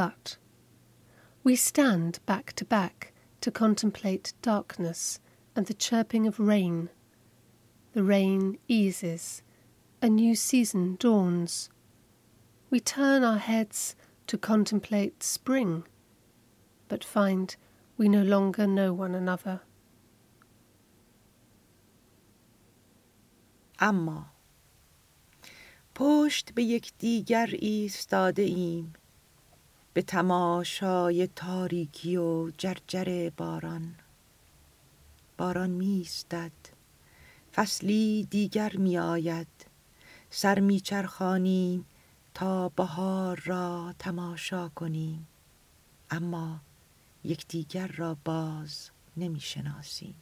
but. We stand back to back to contemplate darkness and the chirping of rain. The rain eases, a new season dawns. We turn our heads to contemplate spring, but find we no longer know one another. اما پشت به یک دیگر ایستاده ایم به تماشای تاریکی و جرجر باران. باران میستد فصلی دیگر می آید سر می چرخانیم تا بهار را تماشا کنیم. اما یکدیگر را باز نمی شناسیم